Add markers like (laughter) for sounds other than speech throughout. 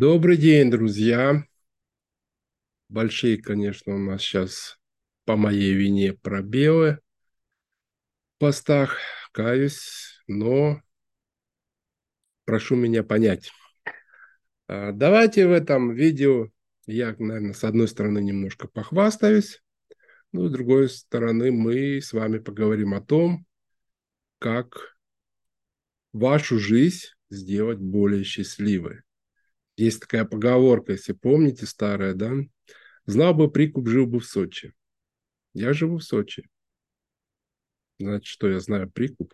Добрый день, друзья. Большие, конечно, у нас сейчас по моей вине пробелы в постах, каюсь, но прошу меня понять. А, давайте в этом видео я, наверное, с одной стороны немножко похвастаюсь, но с другой стороны мы с вами поговорим о том, как вашу жизнь сделать более счастливой. Есть такая поговорка, если помните, старая, да? Знал бы прикуп, жил бы в Сочи. Я живу в Сочи. Значит, что я знаю прикуп?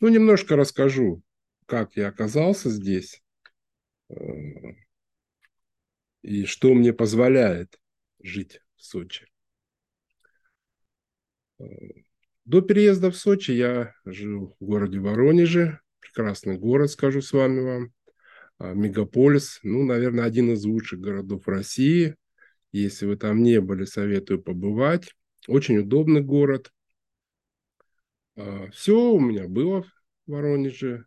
Ну, немножко расскажу, как я оказался здесь э, и что мне позволяет жить в Сочи. Э, до переезда в Сочи я жил в городе Воронеже. Прекрасный город, скажу с вами вам. А, мегаполис, ну, наверное, один из лучших городов России. Если вы там не были, советую побывать. Очень удобный город. А, Все у меня было в Воронеже.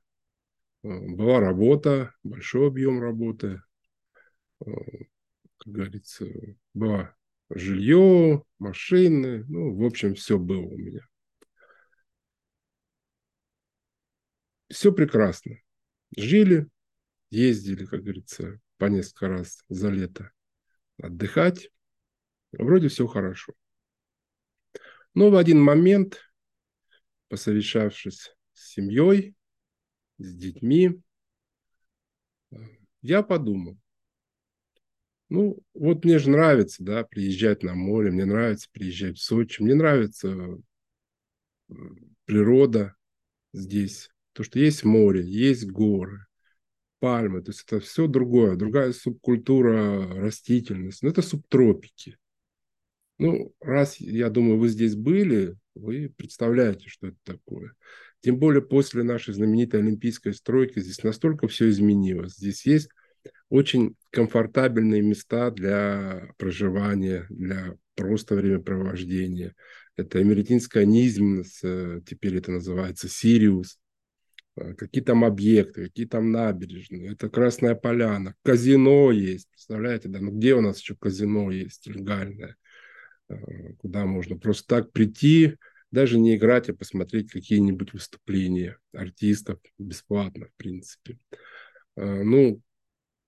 А, была работа, большой объем работы. Как говорится, было жилье, машины. Ну, в общем, все было у меня. Все прекрасно. Жили, ездили, как говорится, по несколько раз за лето отдыхать. Вроде все хорошо. Но в один момент, посовещавшись с семьей, с детьми, я подумал, ну, вот мне же нравится, да, приезжать на море, мне нравится приезжать в Сочи, мне нравится природа здесь, то, что есть море, есть горы, пальмы, то есть это все другое, другая субкультура растительность, ну это субтропики. Ну, раз, я думаю, вы здесь были, вы представляете, что это такое. Тем более после нашей знаменитой олимпийской стройки здесь настолько все изменилось. Здесь есть очень комфортабельные места для проживания, для просто времяпровождения. Это Эмеретинская низменность, э, теперь это называется Сириус. Э, какие там объекты, какие там набережные, это Красная Поляна, казино есть, представляете, да, ну где у нас еще казино есть легальное, э, куда можно просто так прийти, даже не играть, а посмотреть какие-нибудь выступления артистов бесплатно, в принципе. Э, ну,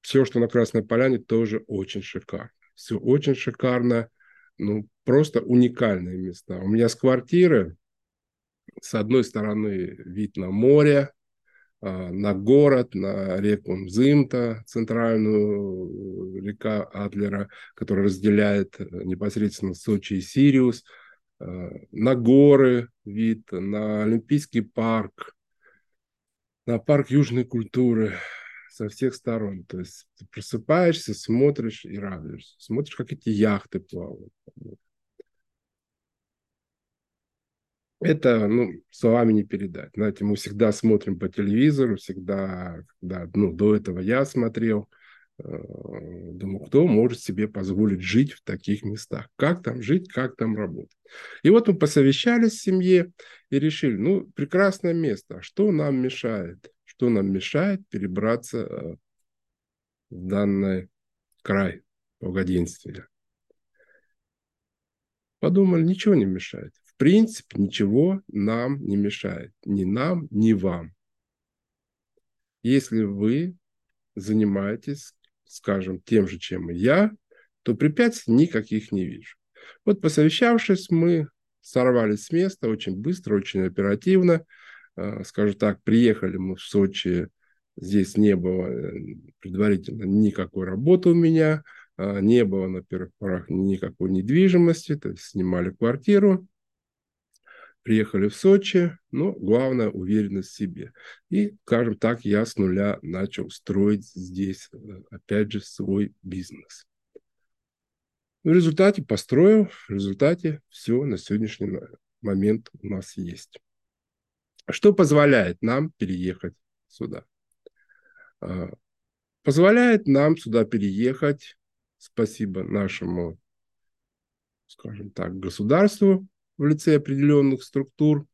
все, что на Красной Поляне, тоже очень шикарно. Все очень шикарно, ну, просто уникальные места. У меня с квартиры, с одной стороны, вид на море, а, на город, на реку Мзымта, центральную э, река Адлера, которая разделяет э, непосредственно Сочи и Сириус, а, на горы вид, на Олимпийский парк, на парк южной культуры со всех сторон. То есть ты просыпаешься, смотришь и радуешься. Смотришь, как эти яхты плавают это, ну, словами не передать. Знаете, мы всегда смотрим по телевизору, всегда, когда, ну, до этого я смотрел, э, думаю, кто может себе позволить жить в таких местах? Как там жить, как там работать? И вот мы посовещались в семье и решили, ну, прекрасное место, а что нам мешает? Что нам мешает перебраться э, в данный край благоденствия? Подумали, ничего не мешает принципе, ничего нам не мешает. Ни нам, ни вам. Если вы занимаетесь, скажем, тем же, чем и я, то препятствий никаких не вижу. Вот посовещавшись, мы сорвались с места очень быстро, очень оперативно. А, скажем так, приехали мы в Сочи, здесь не было э, предварительно никакой работы у меня, а, не было на первых порах никакой недвижимости, то есть снимали квартиру приехали в Сочи, но главное уверенность в себе. И, скажем так, я с нуля начал строить здесь, э, опять же, свой бизнес. В результате построил, в результате все на сегодняшний момент у нас есть. Что позволяет нам переехать сюда? А, позволяет нам сюда переехать, спасибо нашему, скажем так, государству, в лице определенных структур.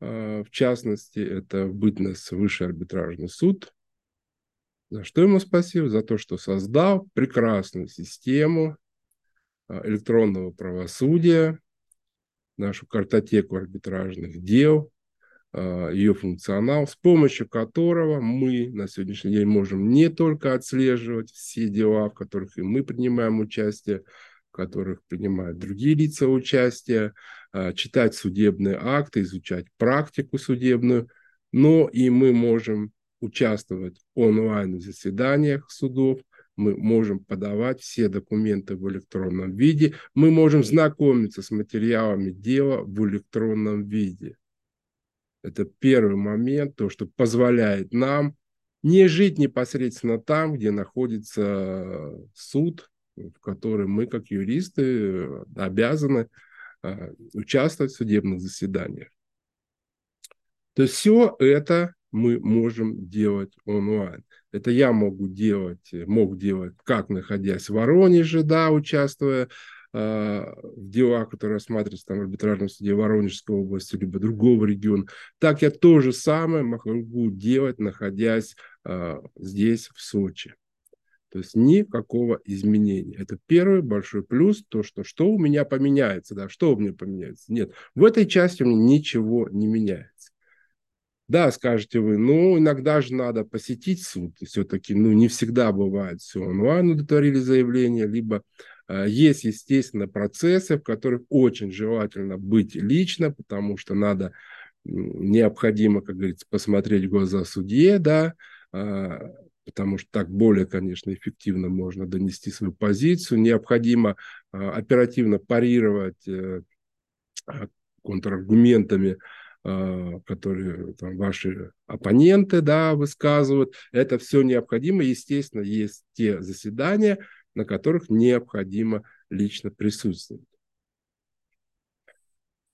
А, в частности, это бытность Высший арбитражный суд, За что ему спасибо? За то, что создал прекрасную систему а, электронного правосудия, нашу картотеку арбитражных дел, а, ее функционал, с помощью которого мы на сегодняшний день можем не только отслеживать все дела, в которых и мы принимаем участие, которых принимают другие лица участия, а, читать судебные акты, изучать практику судебную, но и мы можем участвовать онлайн в заседаниях судов, мы можем подавать все документы в электронном виде, мы можем знакомиться с материалами дела в электронном виде. Это первый момент, то, что позволяет нам не жить непосредственно там, где находится суд, в котором мы, как юристы, обязаны а, участвовать в судебных заседаниях. То есть все это мы можем делать онлайн. Это я могу делать, мог делать, как находясь в Воронеже, да, участвуя э, в делах, которые рассматриваются там в арбитражном суде Воронежской области, либо другого региона. Так я то же самое могу делать, находясь э, здесь, в Сочи. То есть никакого изменения. Это первый большой плюс, то, что что у меня поменяется, да, что у меня поменяется. Нет, в этой части у меня ничего не меняется. Да, скажете вы, ну, иногда же надо посетить суд. Все-таки, ну, не всегда бывает все онлайн удовлетворили заявление, либо э, есть, естественно, процессы, в которых очень желательно быть лично, потому что надо, необходимо, как говорится, посмотреть в глаза судье, да, э, потому что так более, конечно, эффективно можно донести свою позицию. Необходимо э, оперативно парировать э, контраргументами а, которые там, ваши оппоненты да, высказывают. Это все необходимо. Естественно, есть те заседания, на которых необходимо лично присутствовать.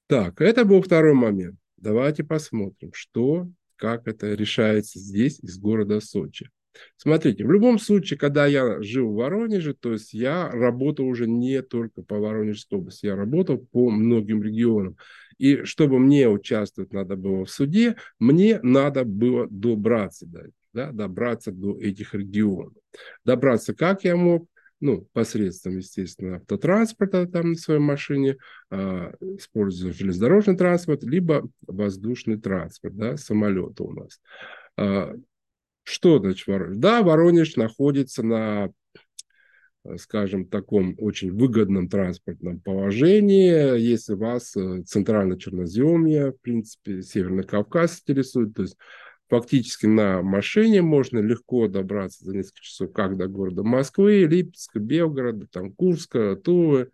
Так, это был второй момент. Давайте посмотрим, что, как это решается здесь, из города Сочи. Смотрите, в любом случае, когда я жил в Воронеже, то есть я работал уже не только по Воронежской области, я работал по многим регионам. И чтобы мне участвовать надо было в суде, мне надо было добраться до, да, добраться до этих регионов. Добраться как я мог? ну, посредством, естественно, автотранспорта там на своей машине, э, используя железнодорожный транспорт, либо воздушный транспорт, да, самолеты у нас. Э, что значит Воронеж? Да, Воронеж находится на, скажем, таком очень выгодном транспортном положении. Если вас э, центрально-черноземье, в принципе, Северный Кавказ интересует, то есть фактически на машине можно легко добраться за несколько часов как до города Москвы, Липецка, Белгорода, там, Курска, Тулы,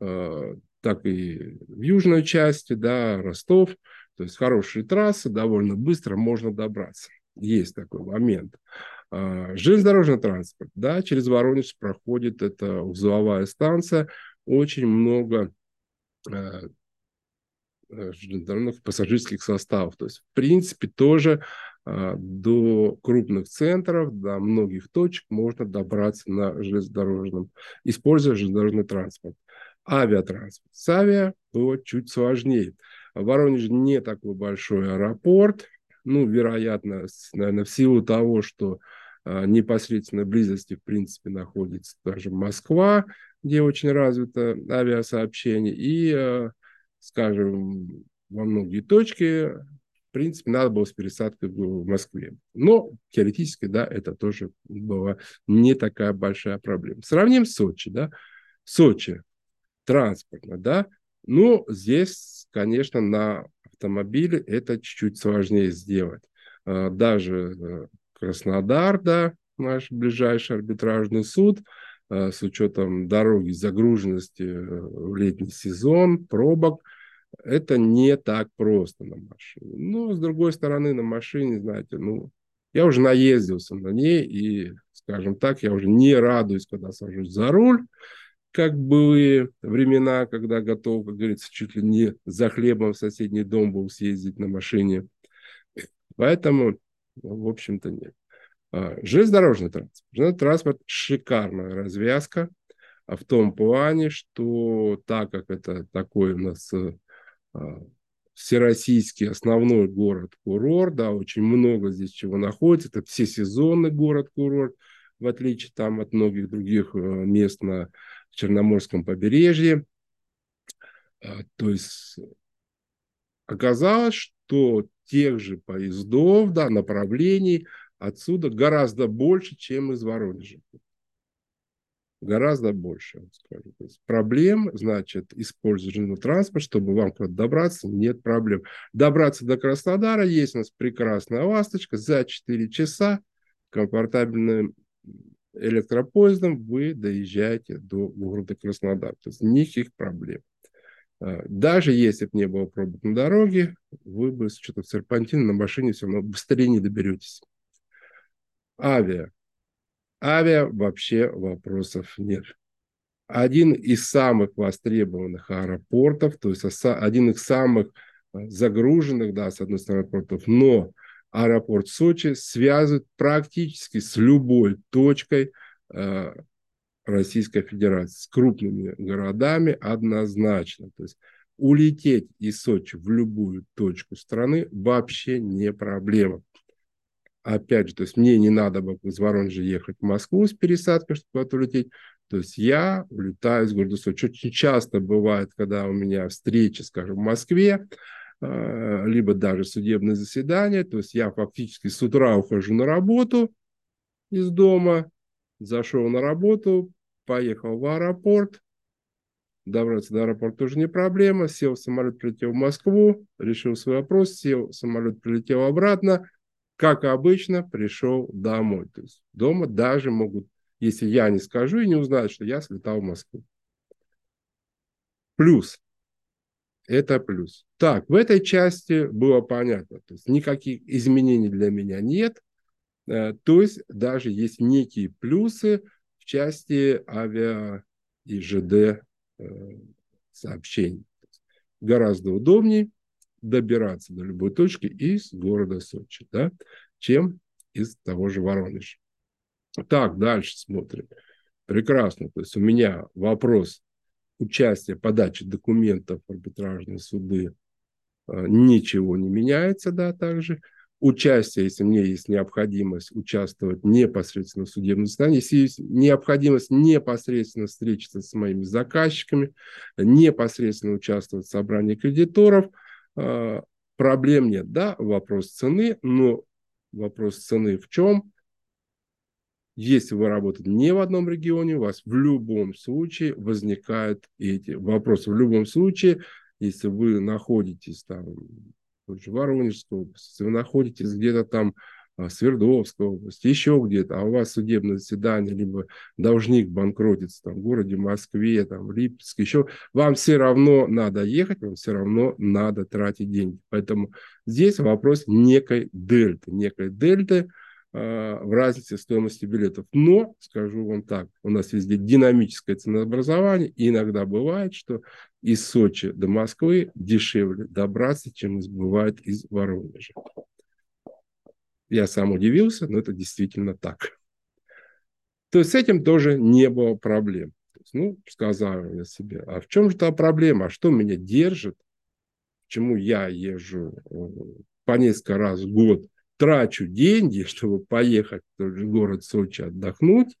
э, так и в южной части, да, Ростов. То есть хорошие трассы, довольно быстро можно добраться. Есть такой момент. А, железнодорожный транспорт, да, через Воронеж проходит эта узловая станция, очень много а, э, железнодорожных пассажирских составов. То есть, в принципе, тоже а, до крупных центров, до многих точек можно добраться на железнодорожном, используя железнодорожный транспорт. Авиатранспорт. С авиа было чуть сложнее. В Воронеже не такой большой аэропорт, ну, вероятно, наверное, в силу того, что а, непосредственно близости, в принципе, находится даже Москва, где очень развито авиасообщение, и, а, скажем, во многие точки, в принципе, надо было с пересадкой в Москве. Но теоретически, да, это тоже была не такая большая проблема. Сравним с Сочи, да. Сочи транспортно, да, ну, здесь, конечно, на автомобиле это чуть-чуть сложнее сделать. А, даже э, Краснодар, да, наш ближайший арбитражный суд, а, с учетом дороги, загруженности э, в летний сезон, пробок, это не так просто на машине. Но, с другой стороны, на машине, знаете, ну, я уже наездился на ней, и, скажем так, я уже не радуюсь, когда сажусь за руль, как были времена, когда готов, как говорится, чуть ли не за хлебом в соседний дом был съездить на машине. Поэтому, ну, в общем-то, нет. А, железнодорожный транспорт. Железнодорожный транспорт – шикарная развязка а в том плане, что так как это такой у нас а, всероссийский основной город-курорт, да, очень много здесь чего находится, это всесезонный город-курорт, в отличие там от многих других э, мест на Черноморском побережье. А, то есть оказалось, что тех же поездов, да, направлений отсюда гораздо больше, чем из Воронежа гораздо больше, я скажу. То есть проблем, значит, использовать транспорт, чтобы вам куда-то добраться, нет проблем. Добраться до Краснодара есть у нас прекрасная ласточка за 4 часа комфортабельным электропоездом вы доезжаете до города Краснодар. То есть никаких проблем. А, даже если бы не было пробок на дороге, вы бы с учетом серпантина на машине все равно быстрее не доберетесь. Авиа. Авиа вообще вопросов нет. Один из самых востребованных аэропортов, то есть один из самых э, загруженных, да, с одной стороны, аэропортов, но аэропорт Сочи связывает практически с любой точкой э, Российской Федерации, с крупными городами однозначно. То есть улететь из Сочи в любую точку страны вообще не проблема опять же, то есть мне не надо было из Воронежа ехать в Москву с пересадкой, чтобы куда-то улететь. То есть я улетаю из города Сочи. Очень часто бывает, когда у меня встречи, скажем, в Москве, либо даже судебное заседание, то есть я фактически с утра ухожу на работу из дома, зашел на работу, поехал в аэропорт, добраться до аэропорта тоже не проблема, сел в самолет, прилетел в Москву, решил свой вопрос, сел в самолет, прилетел обратно, как обычно, пришел домой. То есть дома даже могут, если я не скажу и не узнают, что я слетал в Москву. Плюс. Это плюс. Так, в этой части было понятно. То есть никаких изменений для меня нет. Э, то есть даже есть некие плюсы в части авиа и ЖД э, сообщений. Гораздо удобнее, добираться до любой точки из города Сочи, да, чем из того же Воронежа. Так, дальше смотрим. Прекрасно. То есть у меня вопрос участия, подачи документов в арбитражные суды э, ничего не меняется, да, также. Участие, если мне есть необходимость участвовать непосредственно в судебном заседании, если есть необходимость непосредственно встретиться с моими заказчиками, непосредственно участвовать в собрании кредиторов – а, проблем нет. Да, вопрос цены, но вопрос цены в чем? Если вы работаете не в одном регионе, у вас в любом случае возникают эти вопросы. В любом случае, если вы находитесь там в Воронежской области, если вы находитесь где-то там а, Свердловской области, еще где-то, а у вас судебное заседание, либо должник банкротится там, в городе Москве, там, в Липецке, еще, вам все равно надо ехать, вам все равно надо тратить деньги. Поэтому здесь вопрос некой дельты, некой дельты в разнице стоимости билетов. Но, скажу вам так, у нас везде динамическое ценообразование, и иногда бывает, что из Сочи до Москвы дешевле добраться, чем бывает из Воронежа. Я сам удивился, но это действительно так. То есть с этим тоже не было проблем. Есть, ну, сказал я себе, а в чем же та проблема? А что меня держит? Почему я езжу э, по несколько раз в год, трачу деньги, чтобы поехать в город Сочи отдохнуть,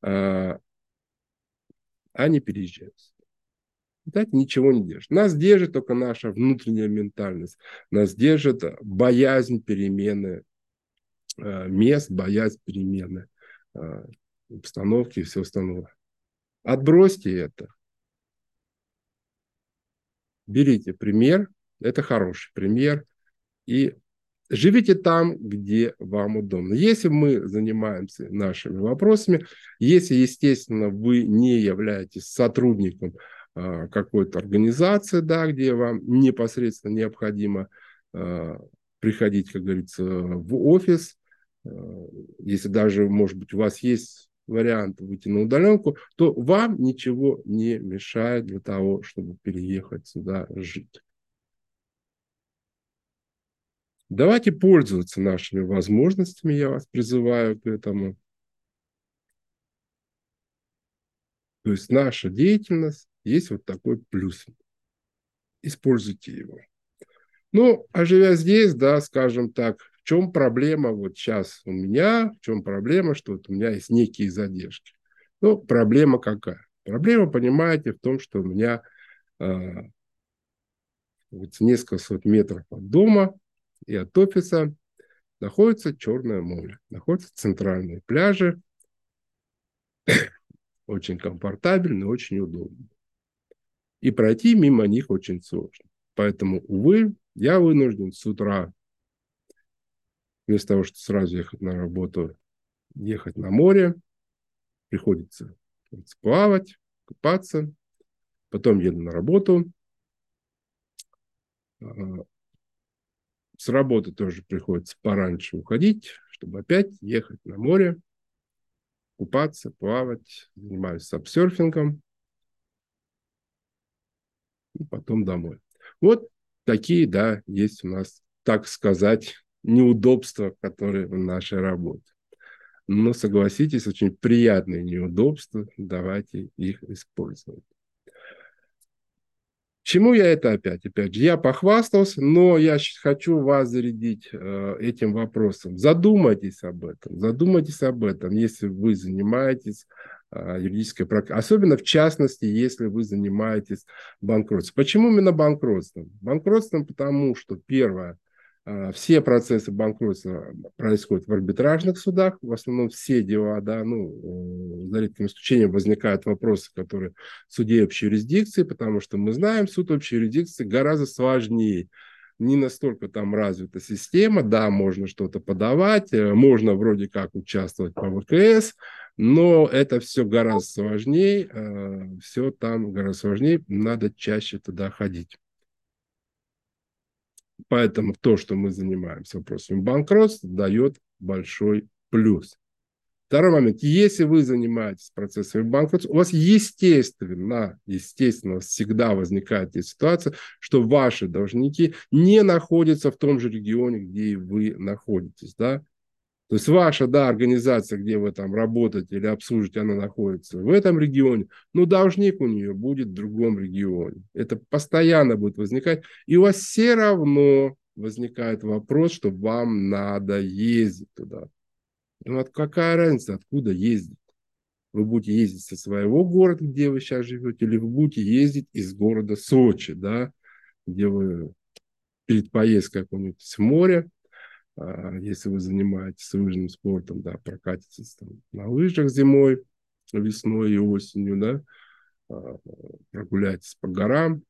а, а не переезжать. Так ничего не держит. Нас держит только наша внутренняя ментальность. Нас держит боязнь перемены Э, мест, боясь перемены э, обстановки и все остальное. Отбросьте это. Берите пример, это хороший пример, и живите там, где вам удобно. Если мы занимаемся нашими вопросами, если, естественно, вы не являетесь сотрудником э, какой-то организации, да, где вам непосредственно необходимо приходить, как говорится, в офис, Э, если даже, может быть, у вас есть вариант выйти на удаленку, то вам ничего не мешает для того, чтобы переехать сюда жить. Давайте пользоваться нашими возможностями, я вас призываю к этому. То есть наша деятельность есть вот такой плюс. Используйте его. Ну, а живя здесь, да, скажем так, в чем проблема вот сейчас у меня, в чем проблема, что вот у меня есть некие задержки. Ну, проблема какая? Проблема, понимаете, в том, что у меня э, вот несколько сот метров от дома и от офиса находится Черное море, находятся центральные пляжи, (coughs) очень комфортабельно, очень удобно. И пройти мимо них очень сложно. Поэтому, увы, я вынужден с утра, вместо того, чтобы сразу ехать на работу, ехать на море, приходится плавать, купаться, потом еду на работу. С работы тоже приходится пораньше уходить, чтобы опять ехать на море, купаться, плавать, занимаюсь сапсерфингом и потом домой. Вот такие, да, есть у нас, так сказать, неудобства, которые в нашей работе. Но согласитесь, очень приятные неудобства, давайте их использовать. Чему я это опять? Опять же, я похвастался, но я хочу вас зарядить э, этим вопросом. Задумайтесь об этом, задумайтесь об этом, если вы занимаетесь э, юридической практикой, особенно в частности, если вы занимаетесь банкротством. Почему именно банкротством? Банкротством потому, что первое – все процессы банкротства происходят в арбитражных судах, в основном все дела, да, ну, за редким исключением возникают вопросы, которые в суде общей юрисдикции, потому что мы знаем, суд общей юрисдикции гораздо сложнее, не настолько там развита система, да, можно что-то подавать, э, можно вроде как участвовать по ВКС, но это все гораздо сложнее, э, все там гораздо сложнее, надо чаще туда ходить. Поэтому то, что мы занимаемся вопросами банкротства, дает большой плюс. Второй момент. Если вы занимаетесь процессами банкротства, у вас естественно, естественно, всегда возникает ситуация, что ваши должники не находятся в том же регионе, где и вы находитесь. Да? То есть ваша, да, организация, где вы там работаете или обслуживаете, она находится в этом регионе, но должник у нее будет в другом регионе. Это постоянно будет возникать. И у вас все равно возникает вопрос, что вам надо ездить туда. Ну, вот какая разница, откуда ездить? Вы будете ездить со своего города, где вы сейчас живете, или вы будете ездить из города Сочи, да, где вы перед поездкой какое-нибудь с моря если вы занимаетесь лыжным спортом, да, прокатитесь там, на лыжах зимой, весной и осенью, да, а, прогуляйтесь по горам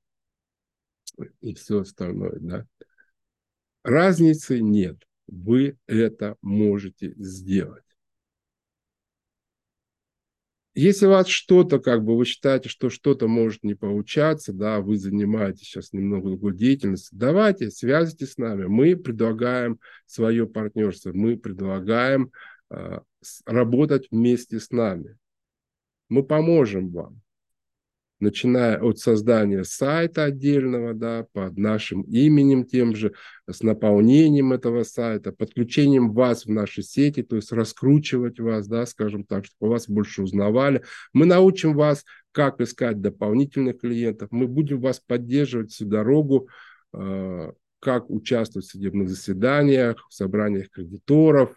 и все остальное, да. Разницы нет. Вы это можете сделать. Если у вас что-то, как бы вы считаете, что что-то может не получаться, да, вы занимаетесь сейчас немного другой деятельностью, давайте, связывайтесь с нами. Мы предлагаем свое партнерство, мы предлагаем э, работать вместе с нами. Мы поможем вам начиная от создания сайта отдельного, да, под нашим именем тем же, с наполнением этого сайта, подключением вас в наши сети, то есть раскручивать вас, да, скажем так, чтобы вас больше узнавали. Мы научим вас, как искать дополнительных клиентов, мы будем вас поддерживать всю дорогу, э, как участвовать в судебных заседаниях, в собраниях кредиторов,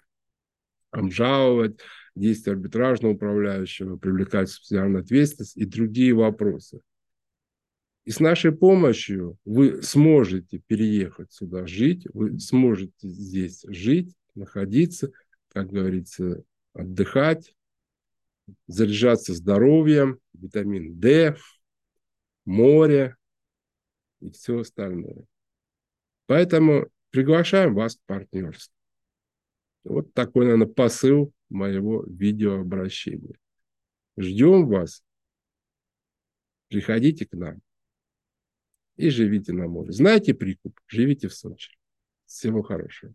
обжаловать, действия арбитражного управляющего, привлекать субсидиарную ответственность и другие вопросы. И с нашей помощью вы сможете переехать сюда жить, вы сможете здесь жить, находиться, как говорится, отдыхать, заряжаться здоровьем, витамин D, море и все остальное. Поэтому приглашаем вас к партнерству. Вот такой, наверное, посыл моего видеообращения. Ждем вас. Приходите к нам и живите на море. Знаете прикуп? Живите в Сочи. Всего хорошего.